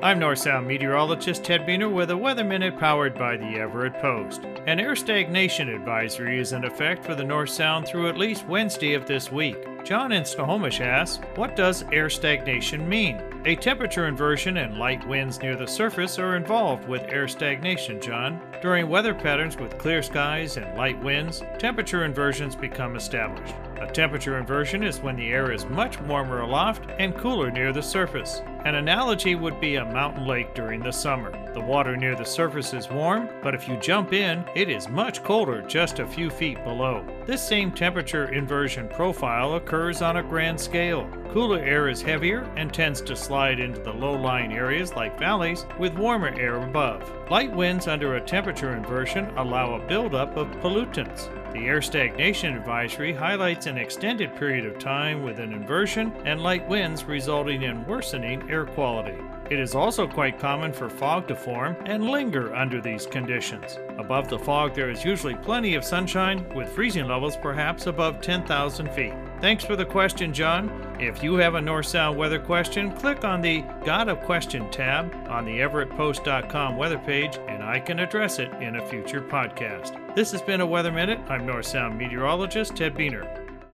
I'm North Sound meteorologist Ted Buehner with a Weather Minute powered by the Everett Post. An air stagnation advisory is in effect for the North Sound through at least Wednesday of this week. John in Snohomish asks, What does air stagnation mean? A temperature inversion and light winds near the surface are involved with air stagnation, John. During weather patterns with clear skies and light winds, temperature inversions become established. A temperature inversion is when the air is much warmer aloft and cooler near the surface. An analogy would be a mountain lake during the summer. The water near the surface is warm, but if you jump in, it is much colder just a few feet below. This same temperature inversion profile occurs on a grand scale. Cooler air is heavier and tends to slide into the low lying areas like valleys with warmer air above. Light winds under a temperature inversion allow a buildup of pollutants. The air stagnation advisory highlights an extended period of time with an inversion and light winds resulting in worsening air quality. It is also quite common for fog to form and linger under these conditions. Above the fog, there is usually plenty of sunshine, with freezing levels perhaps above 10,000 feet. Thanks for the question, John. If you have a North Sound weather question, click on the Got a Question tab on the EverettPost.com weather page, and I can address it in a future podcast. This has been a Weather Minute. I'm North Sound meteorologist Ted Buehner.